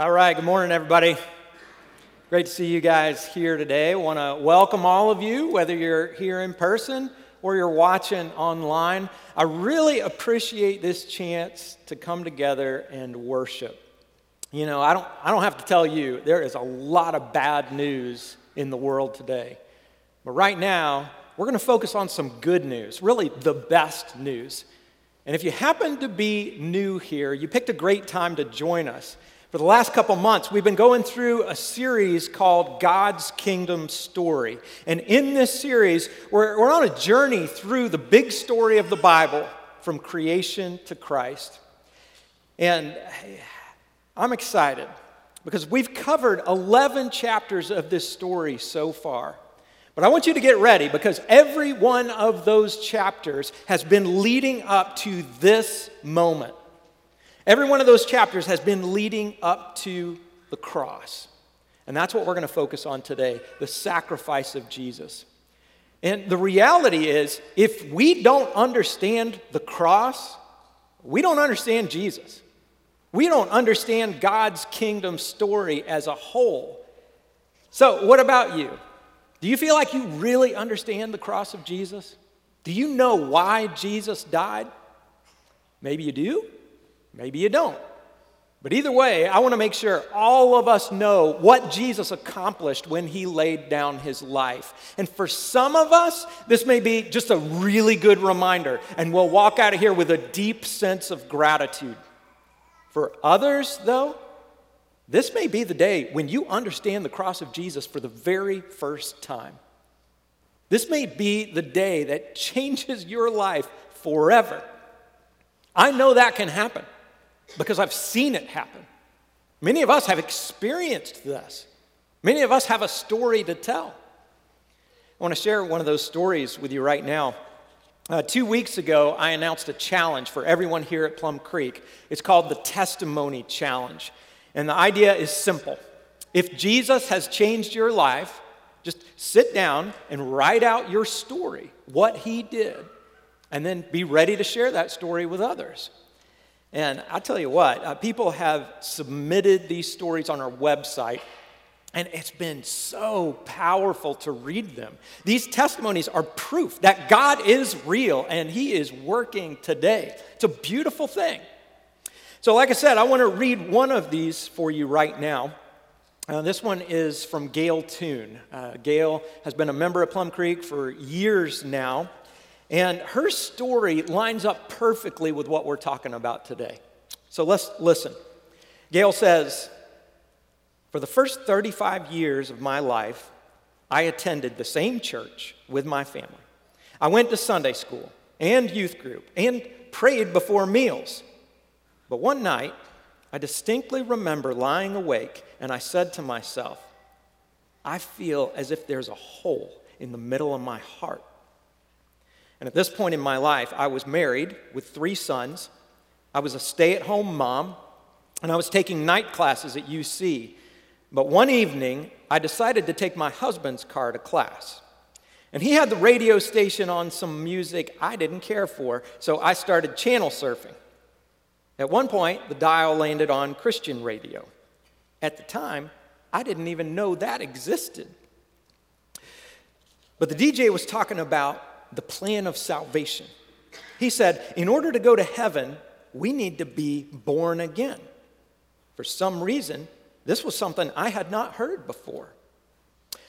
All right, good morning, everybody. Great to see you guys here today. Want to welcome all of you, whether you're here in person or you're watching online. I really appreciate this chance to come together and worship. You know, I don't, I don't have to tell you, there is a lot of bad news in the world today. But right now, we're going to focus on some good news, really the best news. And if you happen to be new here, you picked a great time to join us. For the last couple months, we've been going through a series called God's Kingdom Story. And in this series, we're, we're on a journey through the big story of the Bible from creation to Christ. And I'm excited because we've covered 11 chapters of this story so far. But I want you to get ready because every one of those chapters has been leading up to this moment. Every one of those chapters has been leading up to the cross. And that's what we're going to focus on today the sacrifice of Jesus. And the reality is, if we don't understand the cross, we don't understand Jesus. We don't understand God's kingdom story as a whole. So, what about you? Do you feel like you really understand the cross of Jesus? Do you know why Jesus died? Maybe you do, maybe you don't. But either way, I want to make sure all of us know what Jesus accomplished when he laid down his life. And for some of us, this may be just a really good reminder, and we'll walk out of here with a deep sense of gratitude. For others, though, this may be the day when you understand the cross of Jesus for the very first time. This may be the day that changes your life forever. I know that can happen because I've seen it happen. Many of us have experienced this. Many of us have a story to tell. I want to share one of those stories with you right now. Uh, two weeks ago, I announced a challenge for everyone here at Plum Creek. It's called the Testimony Challenge. And the idea is simple if Jesus has changed your life, just sit down and write out your story, what he did, and then be ready to share that story with others. And I'll tell you what, uh, people have submitted these stories on our website, and it's been so powerful to read them. These testimonies are proof that God is real and He is working today. It's a beautiful thing. So, like I said, I want to read one of these for you right now. Uh, this one is from Gail Toon. Uh, Gail has been a member of Plum Creek for years now, and her story lines up perfectly with what we're talking about today. So let's listen. Gail says, For the first 35 years of my life, I attended the same church with my family. I went to Sunday school and youth group and prayed before meals. But one night, I distinctly remember lying awake and I said to myself, I feel as if there's a hole in the middle of my heart. And at this point in my life, I was married with three sons. I was a stay at home mom, and I was taking night classes at UC. But one evening, I decided to take my husband's car to class. And he had the radio station on some music I didn't care for, so I started channel surfing. At one point, the dial landed on Christian radio. At the time, I didn't even know that existed. But the DJ was talking about the plan of salvation. He said, in order to go to heaven, we need to be born again. For some reason, this was something I had not heard before.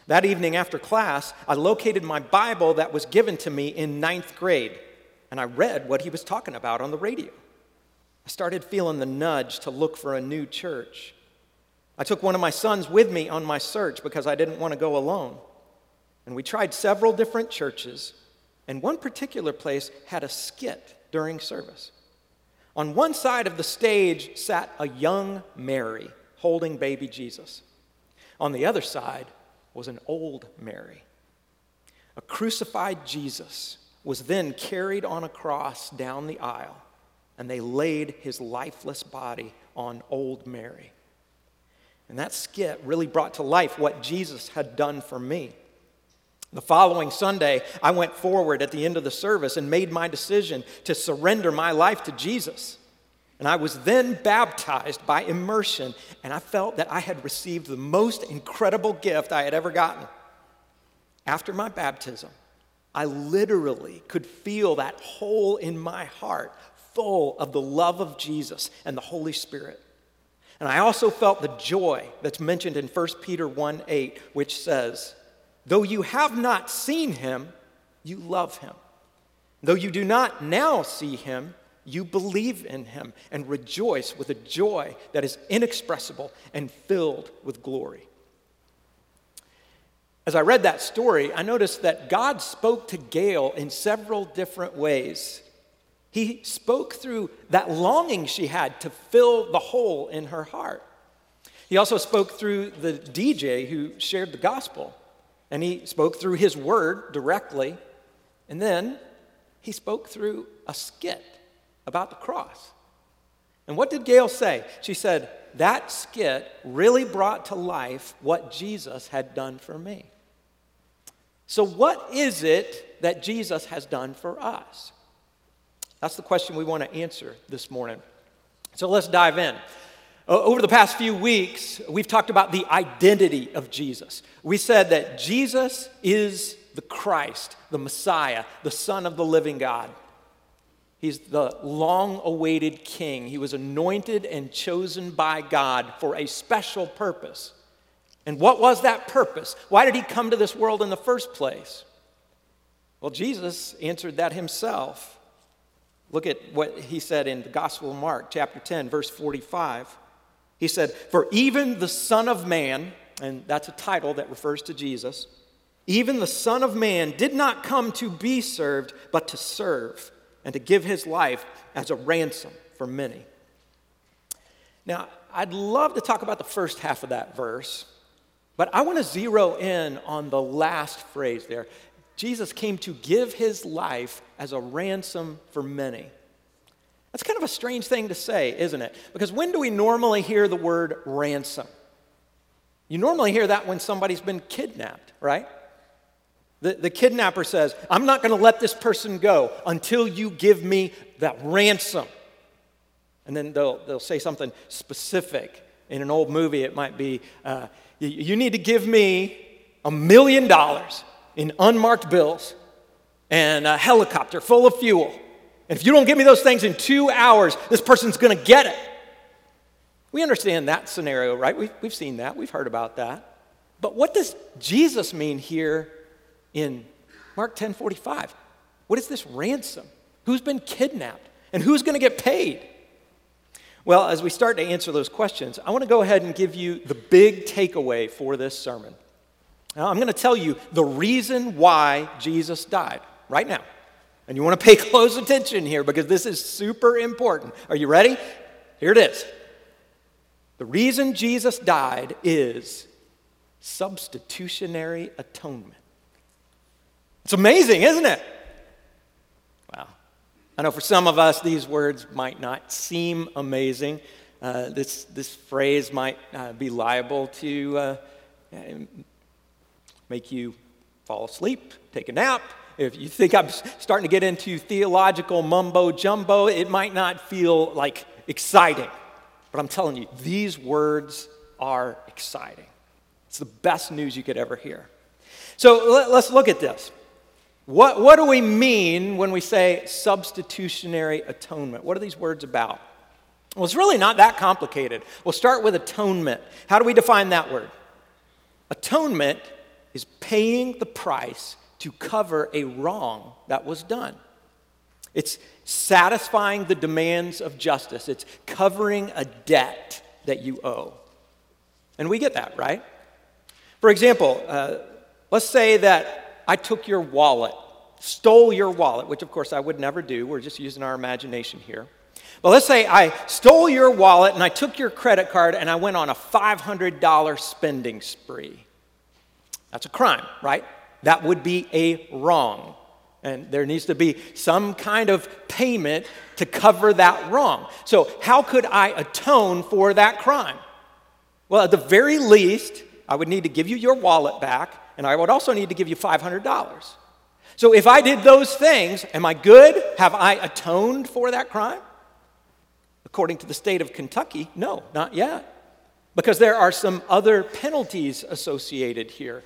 That evening after class, I located my Bible that was given to me in ninth grade, and I read what he was talking about on the radio. I started feeling the nudge to look for a new church. I took one of my sons with me on my search because I didn't want to go alone. And we tried several different churches, and one particular place had a skit during service. On one side of the stage sat a young Mary holding baby Jesus. On the other side was an old Mary. A crucified Jesus was then carried on a cross down the aisle and they laid his lifeless body on old Mary. And that skit really brought to life what Jesus had done for me. The following Sunday, I went forward at the end of the service and made my decision to surrender my life to Jesus. And I was then baptized by immersion, and I felt that I had received the most incredible gift I had ever gotten. After my baptism, I literally could feel that hole in my heart full of the love of Jesus and the Holy Spirit. And I also felt the joy that's mentioned in 1 Peter 1 8, which says, Though you have not seen him, you love him. Though you do not now see him, you believe in him and rejoice with a joy that is inexpressible and filled with glory. As I read that story, I noticed that God spoke to Gail in several different ways. He spoke through that longing she had to fill the hole in her heart. He also spoke through the DJ who shared the gospel, and he spoke through his word directly, and then he spoke through a skit about the cross. And what did Gail say? She said, That skit really brought to life what Jesus had done for me. So, what is it that Jesus has done for us? That's the question we want to answer this morning. So, let's dive in. Uh, over the past few weeks, we've talked about the identity of Jesus. We said that Jesus is the Christ, the Messiah, the Son of the living God. He's the long awaited king. He was anointed and chosen by God for a special purpose. And what was that purpose? Why did he come to this world in the first place? Well, Jesus answered that himself. Look at what he said in the Gospel of Mark, chapter 10, verse 45. He said, For even the Son of Man, and that's a title that refers to Jesus, even the Son of Man did not come to be served, but to serve and to give his life as a ransom for many. Now, I'd love to talk about the first half of that verse, but I want to zero in on the last phrase there. Jesus came to give his life as a ransom for many. That's kind of a strange thing to say, isn't it? Because when do we normally hear the word ransom? You normally hear that when somebody's been kidnapped, right? The, the kidnapper says, I'm not going to let this person go until you give me that ransom. And then they'll, they'll say something specific. In an old movie, it might be, uh, you, you need to give me a million dollars in unmarked bills and a helicopter full of fuel. And if you don't give me those things in two hours, this person's going to get it. We understand that scenario, right? We've, we've seen that, we've heard about that. But what does Jesus mean here in Mark 10 45. What is this ransom? Who's been kidnapped? And who's going to get paid? Well, as we start to answer those questions, I want to go ahead and give you the big takeaway for this sermon. Now, I'm going to tell you the reason why Jesus died right now. And you want to pay close attention here because this is super important. Are you ready? Here it is. The reason Jesus died is substitutionary atonement. It's amazing, isn't it? Wow. I know for some of us these words might not seem amazing. Uh, this, this phrase might uh, be liable to uh, make you fall asleep, take a nap. If you think I'm starting to get into theological mumbo jumbo, it might not feel like exciting. But I'm telling you, these words are exciting. It's the best news you could ever hear. So let, us look at this. What, what do we mean when we say substitutionary atonement? What are these words about? Well, it's really not that complicated. We'll start with atonement. How do we define that word? Atonement is paying the price to cover a wrong that was done. It's satisfying the demands of justice, it's covering a debt that you owe. And we get that, right? For example, uh, let's say that I took your wallet, stole your wallet, which of course I would never do. We're just using our imagination here. But let's say I stole your wallet and I took your credit card and I went on a $500 spending spree. That's a crime, right? That would be a wrong. And there needs to be some kind of payment to cover that wrong. So, how could I atone for that crime? Well, at the very least, I would need to give you your wallet back and I would also need to give you $500. So if I did those things, am I good? Have I atoned for that crime? According to the state of Kentucky, no, not yet. Because there are some other penalties associated here.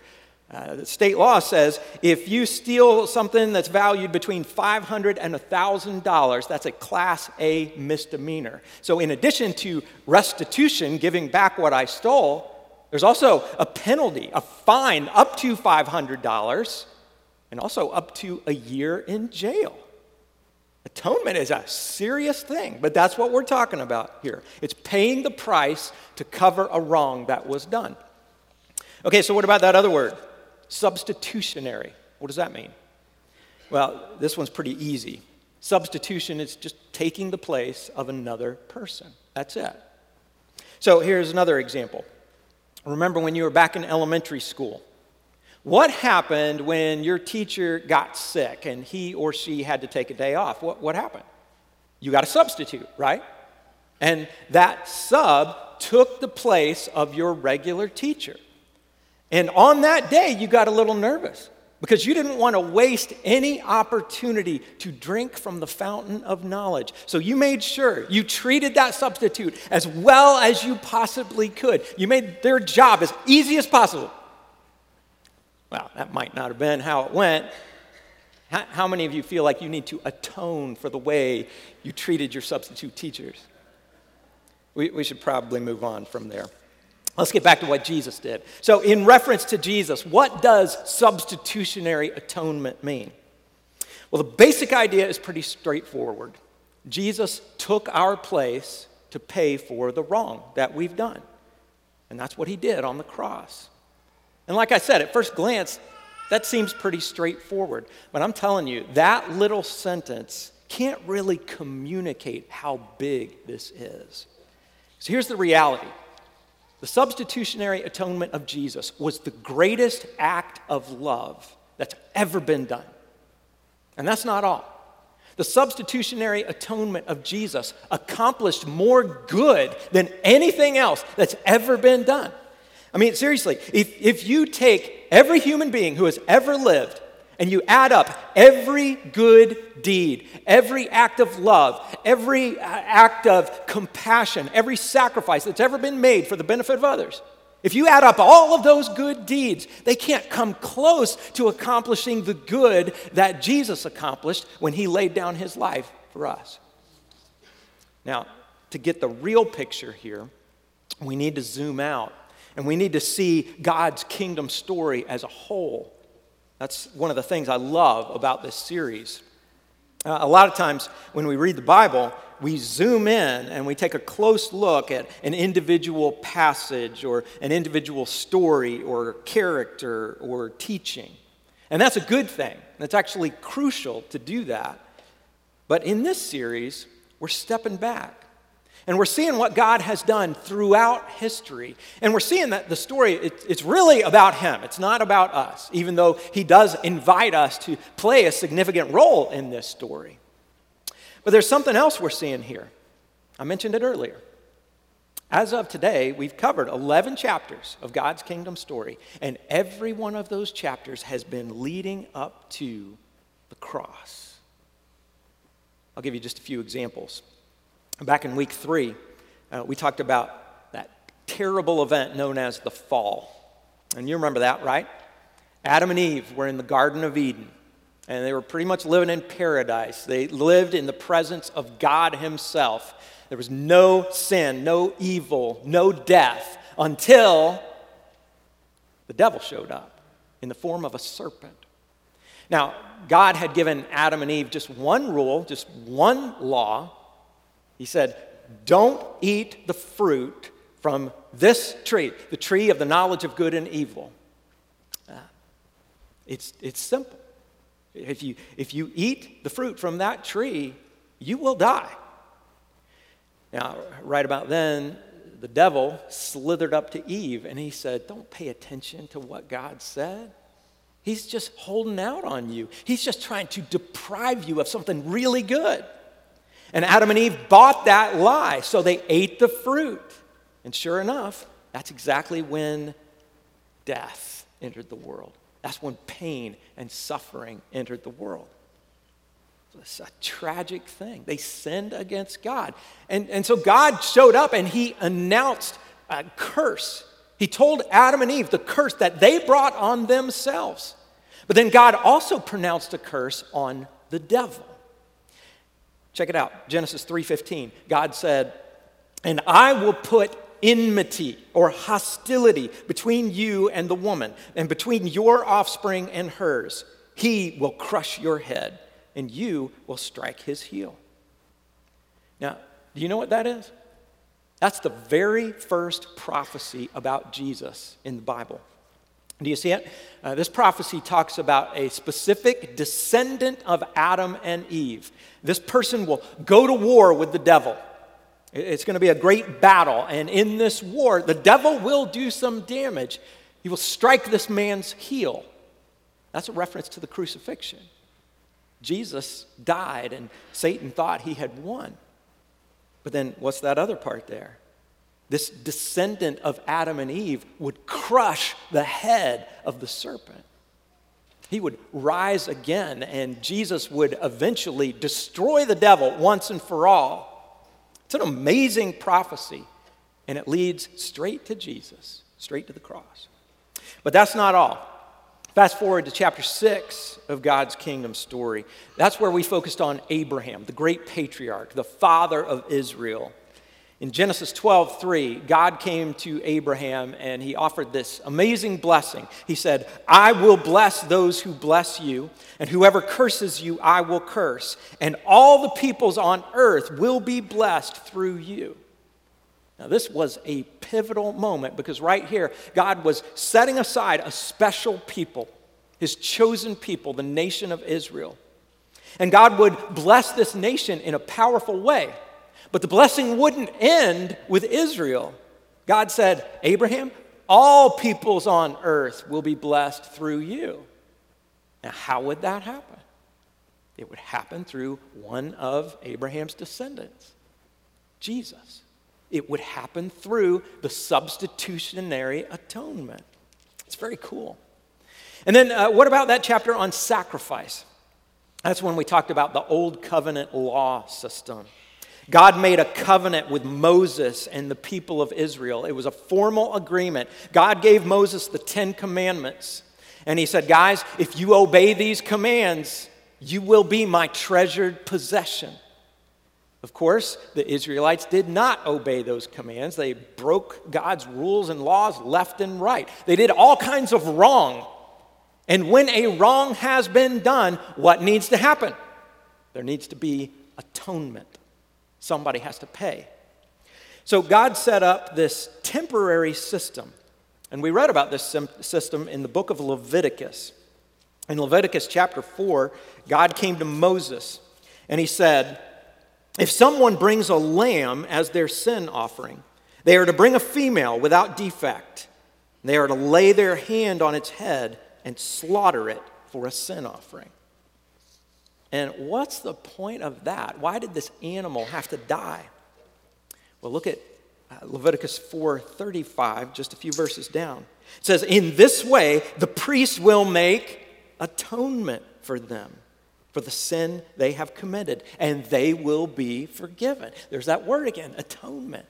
Uh, the state law says if you steal something that's valued between 500 and $1,000, that's a Class A misdemeanor. So, in addition to restitution, giving back what I stole, there's also a penalty, a fine up to $500, and also up to a year in jail. Atonement is a serious thing, but that's what we're talking about here. It's paying the price to cover a wrong that was done. Okay, so what about that other word? Substitutionary. What does that mean? Well, this one's pretty easy. Substitution is just taking the place of another person. That's it. So here's another example. Remember when you were back in elementary school? What happened when your teacher got sick and he or she had to take a day off? What, what happened? You got a substitute, right? And that sub took the place of your regular teacher. And on that day, you got a little nervous because you didn't want to waste any opportunity to drink from the fountain of knowledge. So you made sure you treated that substitute as well as you possibly could. You made their job as easy as possible. Well, that might not have been how it went. How, many of you feel like you need to atone for the way you treated your substitute teachers? We, we should probably move on from there. Let's get back to what Jesus did. So, in reference to Jesus, what does substitutionary atonement mean? Well, the basic idea is pretty straightforward. Jesus took our place to pay for the wrong that we've done. And that's what he did on the cross. And like I said, at first glance, that seems pretty straightforward. But I'm telling you, that little sentence can't really communicate how big this is. So here's the reality the substitutionary atonement of Jesus was the greatest act of love that's ever been done. And that's not all. The substitutionary atonement of Jesus accomplished more good than anything else that's ever been done. I mean, seriously, if, if you take every human being who has ever lived and you add up every good deed, every act of love, every uh, act of compassion, every sacrifice that's ever been made for the benefit of others, if you add up all of those good deeds, they can't come close to accomplishing the good that Jesus accomplished when he laid down his life for us. Now, to get the real picture here, we need to zoom out and we need to see God's kingdom story as a whole. That's one of the things I love about this series. Uh, a lot of times when we read the Bible, we zoom in and we take a close look at an individual passage or an individual story or character or teaching. And that's a good thing. It's actually crucial to do that. But in this series, we're stepping back and we're seeing what God has done throughout history. And we're seeing that the story, it, it's really about Him. It's not about us, even though He does invite us to play a significant role in this story. But there's something else we're seeing here. I mentioned it earlier. As of today, we've covered 11 chapters of God's kingdom story, and every one of those chapters has been leading up to the cross. I'll give you just a few examples. Back in week three, uh, we talked about that terrible event known as the fall. And you remember that, right? Adam and Eve were in the Garden of Eden, and they were pretty much living in paradise. They lived in the presence of God Himself. There was no sin, no evil, no death until the devil showed up in the form of a serpent. Now, God had given Adam and Eve just one rule, just one law he said, Don't eat the fruit from this tree, the tree of the knowledge of good and evil. Uh, it's, it's simple. If you, if you eat the fruit from that tree, you will die. Now, right about then, the devil slithered up to Eve and he said, Don't pay attention to what God said. He's just holding out on you. He's just trying to deprive you of something really good. And Adam and Eve bought that lie, so they ate the fruit. And sure enough, that's exactly when death entered the world. That's when pain and suffering entered the world. It's a tragic thing. They sinned against God. And, and so God showed up and he announced a curse. He told Adam and Eve the curse that they brought on themselves. But then God also pronounced a curse on the devil. Check it out. Genesis 3:15. God said, "And I will put enmity or hostility between you and the woman, and between your offspring and hers. He will crush your head, and you will strike his heel." Now, do you know what that is? That's the very first prophecy about Jesus in the Bible. Do you see it? Uh, this prophecy talks about a specific descendant of Adam and Eve. This person will go to war with the devil. It's going to be a great battle. And in this war, the devil will do some damage. He will strike this man's heel. That's a reference to the crucifixion. Jesus died, and Satan thought he had won. But then, what's that other part there? This descendant of Adam and Eve would crush the head of the serpent. He would rise again, and Jesus would eventually destroy the devil once and for all. It's an amazing prophecy, and it leads straight to Jesus, straight to the cross. But that's not all. Fast forward to chapter 6 of God's kingdom story. That's where we focused on Abraham, the great patriarch, the father of Israel. In Genesis 12, 3, God came to Abraham and he offered this amazing blessing. He said, I will bless those who bless you, and whoever curses you, I will curse, and all the peoples on earth will be blessed through you. Now, this was a pivotal moment because right here, God was setting aside a special people, his chosen people, the nation of Israel. And God would bless this nation in a powerful way. But the blessing wouldn't end with Israel. God said, Abraham, all peoples on earth will be blessed through you. Now, how would that happen? It would happen through one of Abraham's descendants, Jesus. It would happen through the substitutionary atonement. It's very cool. And then, uh, what about that chapter on sacrifice? That's when we talked about the old covenant law system. God made a covenant with Moses and the people of Israel. It was a formal agreement. God gave Moses the Ten Commandments. And he said, Guys, if you obey these commands, you will be my treasured possession. Of course, the Israelites did not obey those commands. They broke God's rules and laws left and right. They did all kinds of wrong. And when a wrong has been done, what needs to happen? There needs to be atonement. Somebody has to pay. So God set up this temporary system. And we read about this system in the book of Leviticus. In Leviticus chapter 4, God came to Moses and he said, If someone brings a lamb as their sin offering, they are to bring a female without defect. They are to lay their hand on its head and slaughter it for a sin offering. And what's the point of that? Why did this animal have to die? Well, look at uh, Leviticus 4:35, just a few verses down. It says, "In this way the priest will make atonement for them." For the sin they have committed, and they will be forgiven. There's that word again atonement.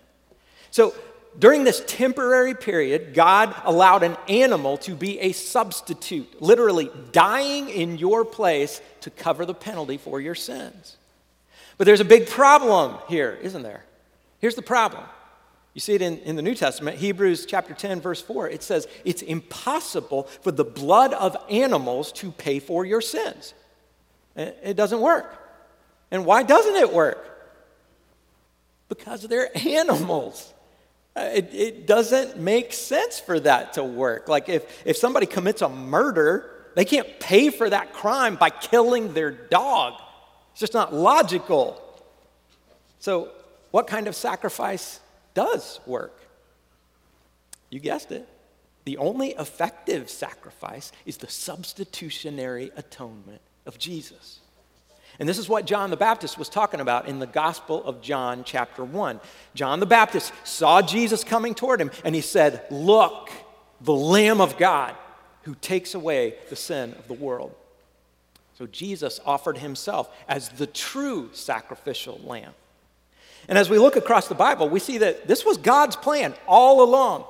So during this temporary period, God allowed an animal to be a substitute, literally dying in your place to cover the penalty for your sins. But there's a big problem here, isn't there? Here's the problem. You see it in, in the New Testament, Hebrews chapter 10, verse 4. It says, It's impossible for the blood of animals to pay for your sins. It doesn't work. And why doesn't it work? Because they're animals. Uh, it, it doesn't make sense for that to work. Like if, if somebody commits a murder, they can't pay for that crime by killing their dog. It's just not logical. So, what kind of sacrifice does work? You guessed it. The only effective sacrifice is the substitutionary atonement of Jesus. And this is what John the Baptist was talking about in the Gospel of John, chapter 1. John the Baptist saw Jesus coming toward him, and he said, Look, the Lamb of God who takes away the sin of the world. So Jesus offered himself as the true sacrificial lamb. And as we look across the Bible, we see that this was God's plan all along.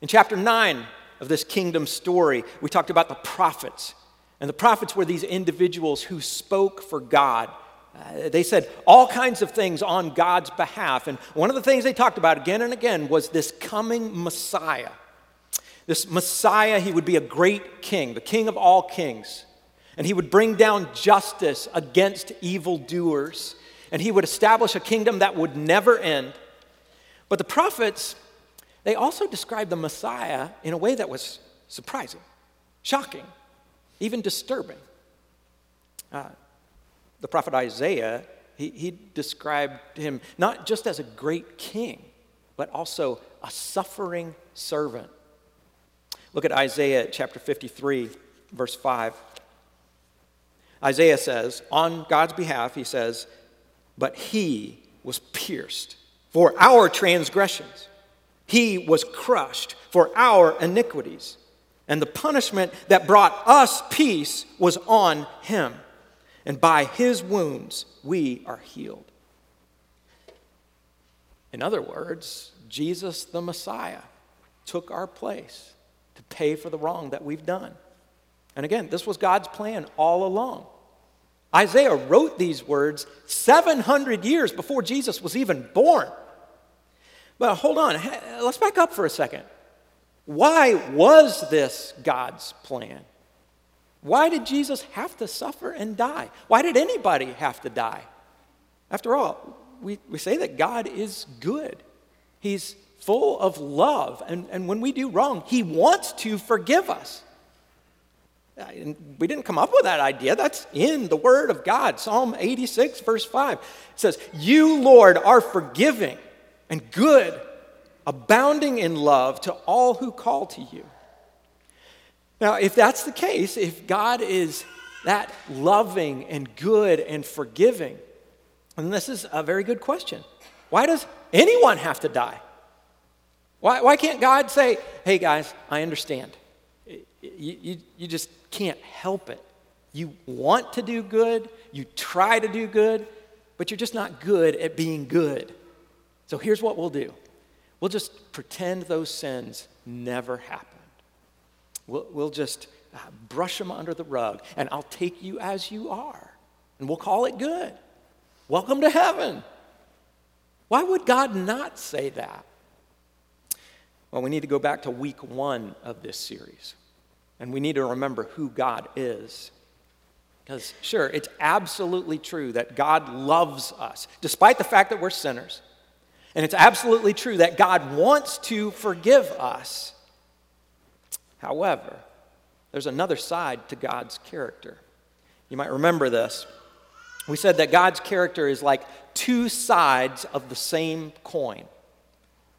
In chapter 9 of this kingdom story, we talked about the prophets. And the prophets were these individuals who spoke for God. Uh, they said all kinds of things on God's behalf. And one of the things they talked about again and again was this coming Messiah. This Messiah, he would be a great king, the king of all kings. And he would bring down justice against evildoers. And he would establish a kingdom that would never end. But the prophets, they also described the Messiah in a way that was surprising, shocking, even disturbing. Uh, the prophet Isaiah, he, he described him not just as a great king, but also a suffering servant. Look at Isaiah chapter 53, verse 5. Isaiah says, on God's behalf, he says, But he was pierced for our transgressions, he was crushed for our iniquities. And the punishment that brought us peace was on him. And by his wounds we are healed. In other words, Jesus the Messiah took our place to pay for the wrong that we've done. And again, this was God's plan all along. Isaiah wrote these words 700 years before Jesus was even born. But hold on, let's back up for a second. Why was this God's plan? Why did Jesus have to suffer and die? Why did anybody have to die? After all, we, we say that God is good. He's full of love. And, and when we do wrong, He wants to forgive us. And we didn't come up with that idea. That's in the Word of God. Psalm 86, verse 5 it says, You, Lord, are forgiving and good, abounding in love to all who call to you. Now, if that's the case, if God is that loving and good and forgiving, and this is a very good question. Why does anyone have to die? Why, why can't God say, hey guys, I understand? You, you, you just can't help it. You want to do good, you try to do good, but you're just not good at being good. So here's what we'll do we'll just pretend those sins never happened. We'll, we'll just uh, brush them under the rug, and I'll take you as you are, and we'll call it good. Welcome to heaven. Why would God not say that? Well, we need to go back to week one of this series, and we need to remember who God is. Because, sure, it's absolutely true that God loves us, despite the fact that we're sinners. And it's absolutely true that God wants to forgive us. However, there's another side to God's character. You might remember this. We said that God's character is like two sides of the same coin.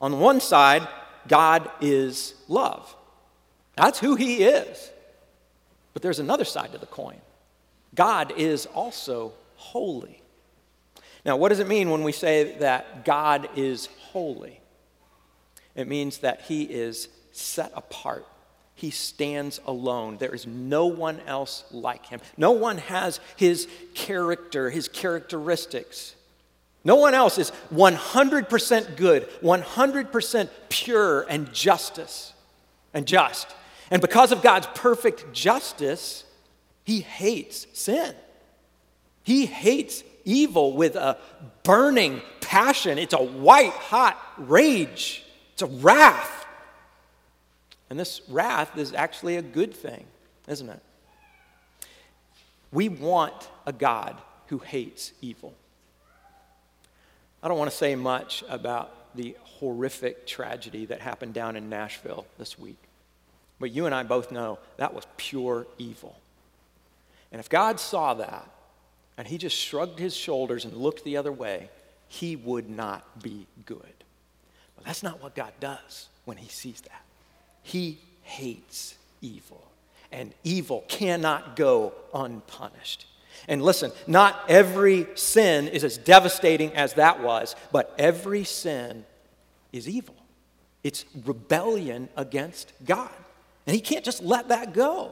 On one side, God is love. That's who He is. But there's another side to the coin God is also holy. Now, what does it mean when we say that God is holy? It means that he is set apart. He stands alone. There is no one else like him. No one has his character, his characteristics. No one else is 100% good, 100% pure and justice and just. And because of God's perfect justice, he hates sin. He hates evil with a burning passion. It's a white hot rage, it's a wrath. And this wrath is actually a good thing, isn't it? We want a God who hates evil. I don't want to say much about the horrific tragedy that happened down in Nashville this week. But you and I both know that was pure evil. And if God saw that, and he just shrugged his shoulders and looked the other way, he would not be good. But that's not what God does when he sees that. He hates evil, and evil cannot go unpunished. And listen, not every sin is as devastating as that was, but every sin is evil. It's rebellion against God. And he can't just let that go.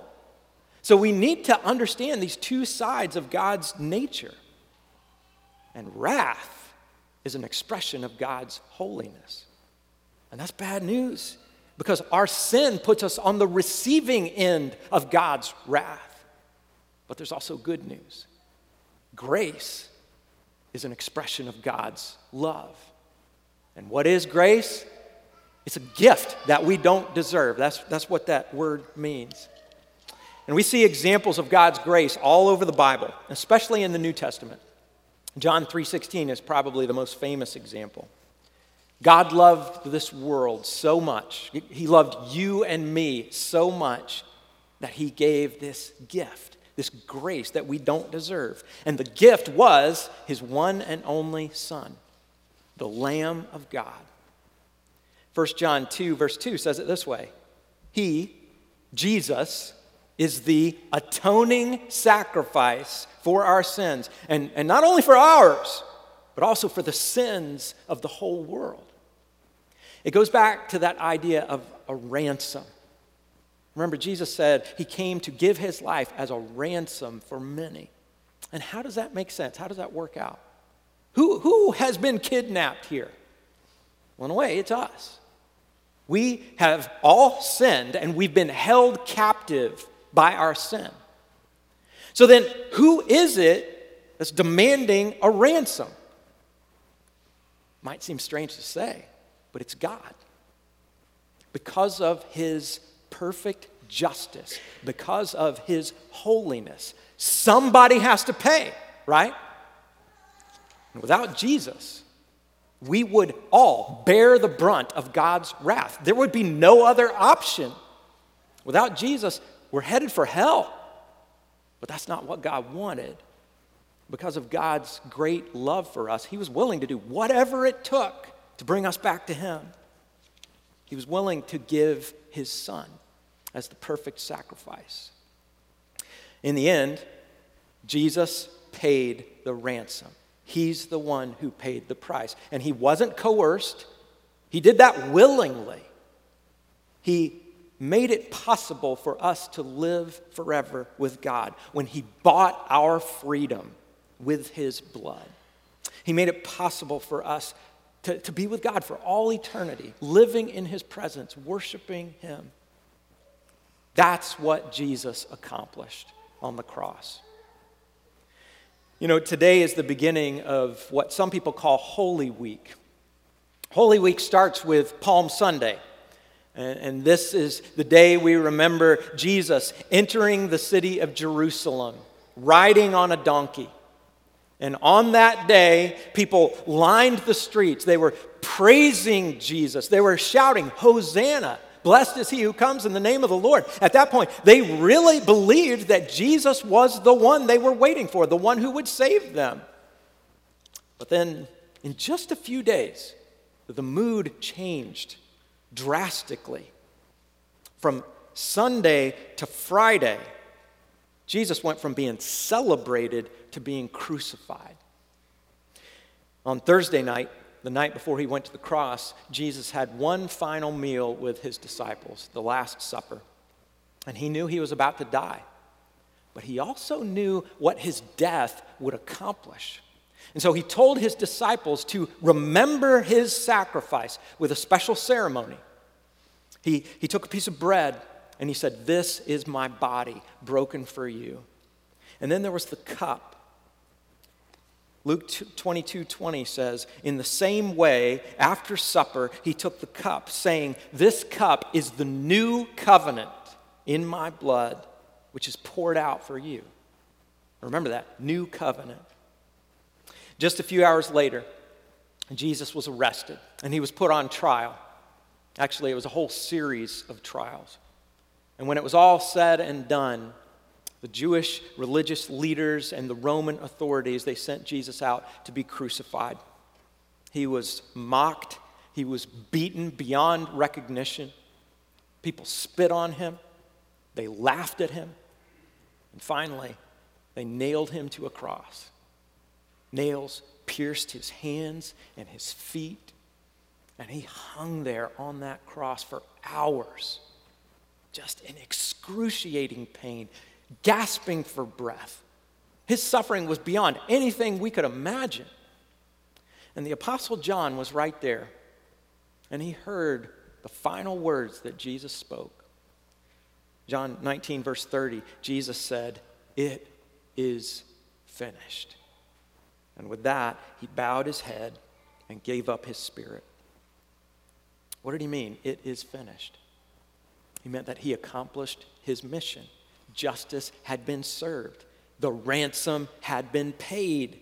So we need to understand these two sides of God's nature. And wrath is an expression of God's holiness. And that's bad news because our sin puts us on the receiving end of God's wrath. But there's also good news grace is an expression of God's love. And what is grace? It's a gift that we don't deserve. That's, that's what that word means. And we see examples of God's grace all over the Bible, especially in the New Testament. John 3:16 is probably the most famous example. God loved this world so much. He loved you and me so much that he gave this gift, this grace that we don't deserve. And the gift was his one and only son, the lamb of God. 1 John 2 verse 2 says it this way. He, Jesus, is the atoning sacrifice for our sins. And, and not only for ours, but also for the sins of the whole world. It goes back to that idea of a ransom. Remember, Jesus said he came to give his life as a ransom for many. And how does that make sense? How does that work out? Who, who has been kidnapped here? Well, in a way, it's us. We have all sinned and we've been held captive by our sin. So then, who is it that's demanding a ransom? Might seem strange to say, but it's God. Because of his perfect justice, because of his holiness, somebody has to pay, right? And without Jesus, we would all bear the brunt of God's wrath. There would be no other option. Without Jesus, we're headed for hell. But that's not what God wanted. Because of God's great love for us, He was willing to do whatever it took to bring us back to Him. He was willing to give His Son as the perfect sacrifice. In the end, Jesus paid the ransom. He's the one who paid the price. And He wasn't coerced, He did that willingly. He made it possible for us to live forever with God when He bought our freedom with His blood. He made it possible for us to, to be with God for all eternity, living in His presence, worshiping Him. That's what Jesus accomplished on the cross. You know, today is the beginning of what some people call Holy Week. Holy Week starts with Palm Sunday. And, and, this is the day we remember Jesus entering the city of Jerusalem, riding on a donkey. And on that day, people lined the streets. They were praising Jesus. They were shouting, Hosanna! Blessed is he who comes in the name of the Lord. At that point, they really believed that Jesus was the one they were waiting for, the one who would save them. But then, in just a few days, the mood changed drastically. From Sunday to Friday, Jesus went from being celebrated to being crucified. On Thursday night, the night before he went to the cross, Jesus had one final meal with his disciples, the Last Supper. And he knew he was about to die. But he also knew what his death would accomplish. And so he told his disciples to remember his sacrifice with a special ceremony. He, he took a piece of bread and he said, This is my body broken for you. And then there was the cup. Luke 22 20 says, In the same way, after supper, he took the cup, saying, This cup is the new covenant in my blood, which is poured out for you. Remember that, new covenant. Just a few hours later, Jesus was arrested and he was put on trial. Actually, it was a whole series of trials. And when it was all said and done, the Jewish religious leaders and the Roman authorities, they sent Jesus out to be crucified. He was mocked, he was beaten beyond recognition. People spit on him, they laughed at him, and finally, they nailed him to a cross. Nails pierced his hands and his feet, and he hung there on that cross for hours, just in excruciating pain, gasping for breath. His suffering was beyond anything we could imagine. And the Apostle John was right there, and he heard the final words that Jesus spoke. John 19, verse 30, Jesus said, It is finished. And with that, he bowed his head and gave up his spirit. What did he mean? It is finished. He meant that he accomplished his mission. Justice had been served, the ransom had been paid.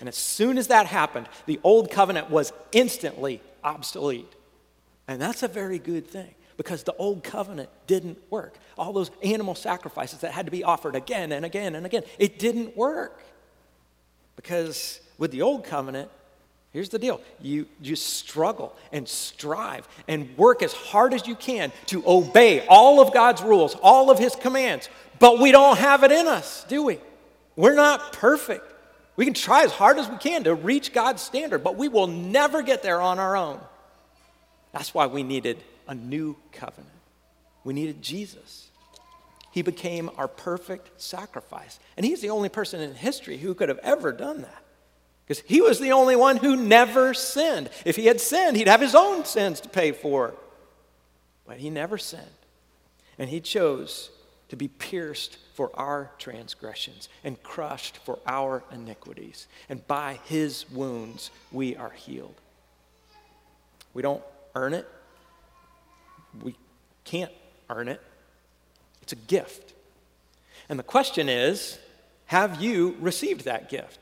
And as soon as that happened, the old covenant was instantly obsolete. And that's a very good thing because the old covenant didn't work. All those animal sacrifices that had to be offered again and again and again, it didn't work. Because with the old covenant, here's the deal you just struggle and strive and work as hard as you can to obey all of God's rules, all of His commands, but we don't have it in us, do we? We're not perfect. We can try as hard as we can to reach God's standard, but we will never get there on our own. That's why we needed a new covenant. We needed Jesus. He became our perfect sacrifice. And he's the only person in history who could have ever done that. Because he was the only one who never sinned. If he had sinned, he'd have his own sins to pay for. But he never sinned. And he chose to be pierced for our transgressions and crushed for our iniquities. And by his wounds, we are healed. We don't earn it, we can't earn it. It's a gift. And the question is have you received that gift?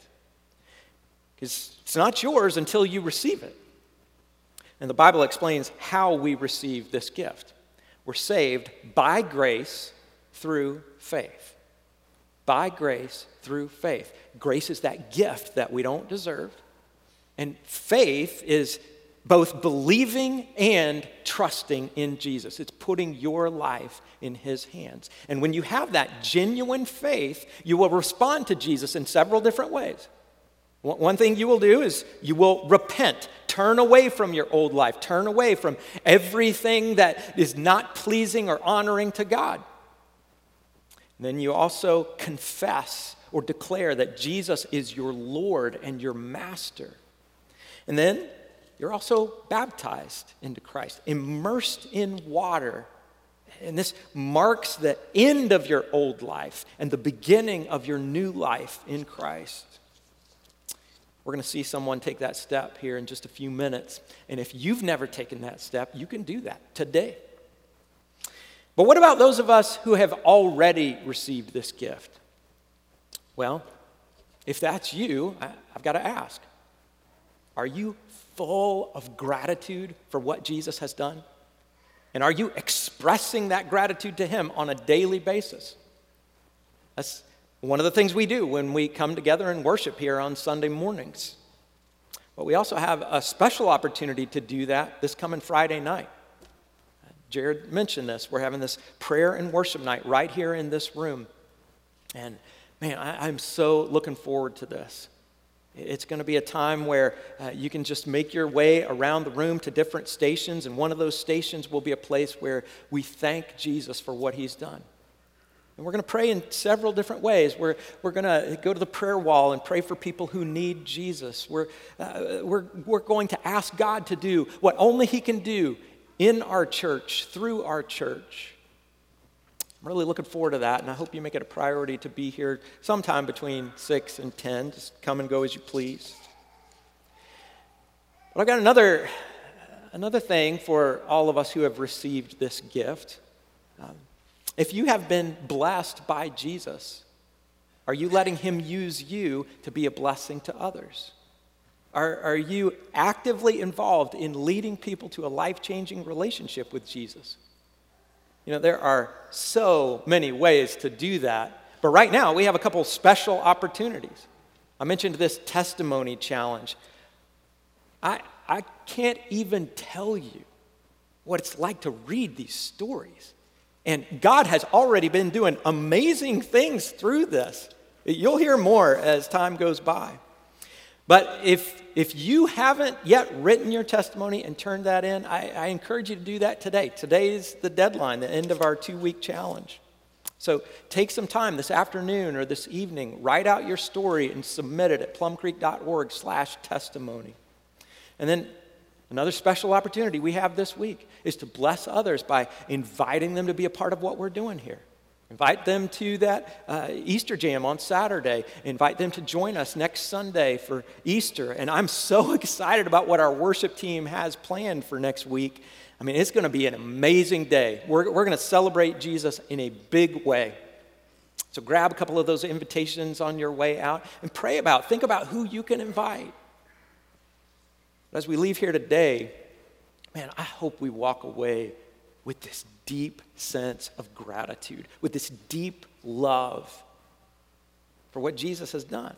It's not yours until you receive it. And the Bible explains how we receive this gift. We're saved by grace through faith. By grace through faith. Grace is that gift that we don't deserve. And faith is both believing and trusting in Jesus. It's putting your life in His hands. And when you have that genuine faith, you will respond to Jesus in several different ways. One thing you will do is you will repent, turn away from your old life, turn away from everything that is not pleasing or honoring to God. And then you also confess or declare that Jesus is your Lord and your Master. And then you're also baptized into Christ, immersed in water. And this marks the end of your old life and the beginning of your new life in Christ. We're going to see someone take that step here in just a few minutes. And if you've never taken that step, you can do that today. But what about those of us who have already received this gift? Well, if that's you, I've got to ask are you full of gratitude for what Jesus has done? And are you expressing that gratitude to Him on a daily basis? That's one of the things we do when we come together and worship here on Sunday mornings. But we also have a special opportunity to do that this coming Friday night. Jared mentioned this. We're having this prayer and worship night right here in this room. And man, I, am so looking forward to this. It's going to be a time where uh, you can just make your way around the room to different stations, and one of those stations will be a place where we thank Jesus for what he's done. And we're going to pray in several different ways. We're, we're going to go to the prayer wall and pray for people who need Jesus. We're, uh, we're, we're going to ask God to do what only He can do in our church, through our church. I'm really looking forward to that, and I hope you make it a priority to be here sometime between 6 and 10. Just come and go as you please. But I've got another, another thing for all of us who have received this gift. Um, if you have been blessed by Jesus, are you letting Him use you to be a blessing to others? Are, are you actively involved in leading people to a life changing relationship with Jesus? You know, there are so many ways to do that. But right now, we have a couple special opportunities. I mentioned this testimony challenge. I, I can't even tell you what it's like to read these stories. And God has already been doing amazing things through this. You'll hear more as time goes by. But if, if you haven't yet written your testimony and turned that in, I, I encourage you to do that today. Today is the deadline, the end of our two week challenge. So take some time this afternoon or this evening, write out your story and submit it at plumcreek.org slash testimony. And then another special opportunity we have this week is to bless others by inviting them to be a part of what we're doing here. Invite them to that uh, Easter jam on Saturday. Invite them to join us next Sunday for Easter. And I'm so excited about what our worship team has planned for next week. I mean, it's going to be an amazing day. We're, we're going to celebrate Jesus in a big way. So grab a couple of those invitations on your way out and pray about, think about who you can invite. As we leave here today, man, I hope we walk away with this deep sense of gratitude, with this deep love for what Jesus has done.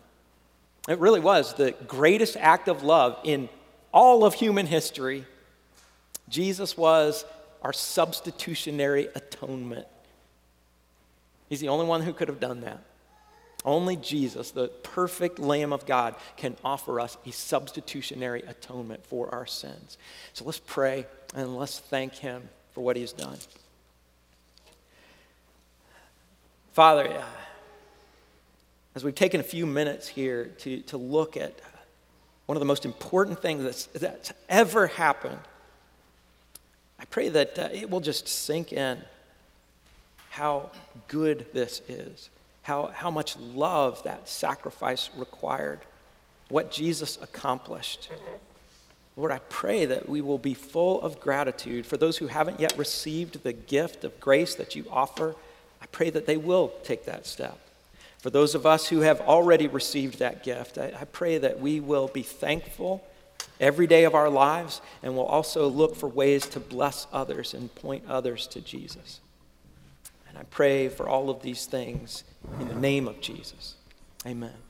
It really was the greatest act of love in all of human history Jesus was our substitutionary atonement. He's the only one who could have done that. Only Jesus, the perfect Lamb of God, can offer us a substitutionary atonement for our sins. So let's pray and let's thank Him for what He has done. Father, as we've taken a few minutes here to, to look at one of the most important things that's, that's ever happened I pray that uh, it will just sink in how good this is, how, how much love that sacrifice required, what Jesus accomplished. Lord, I pray that we will be full of gratitude for those who haven't yet received the gift of grace that you offer. I pray that they will take that step. For those of us who have already received that gift, I, I pray that we will be thankful every day of our lives, and we'll also look for ways to bless others and point others to Jesus. And I pray for all of these things in the name of Jesus. Amen.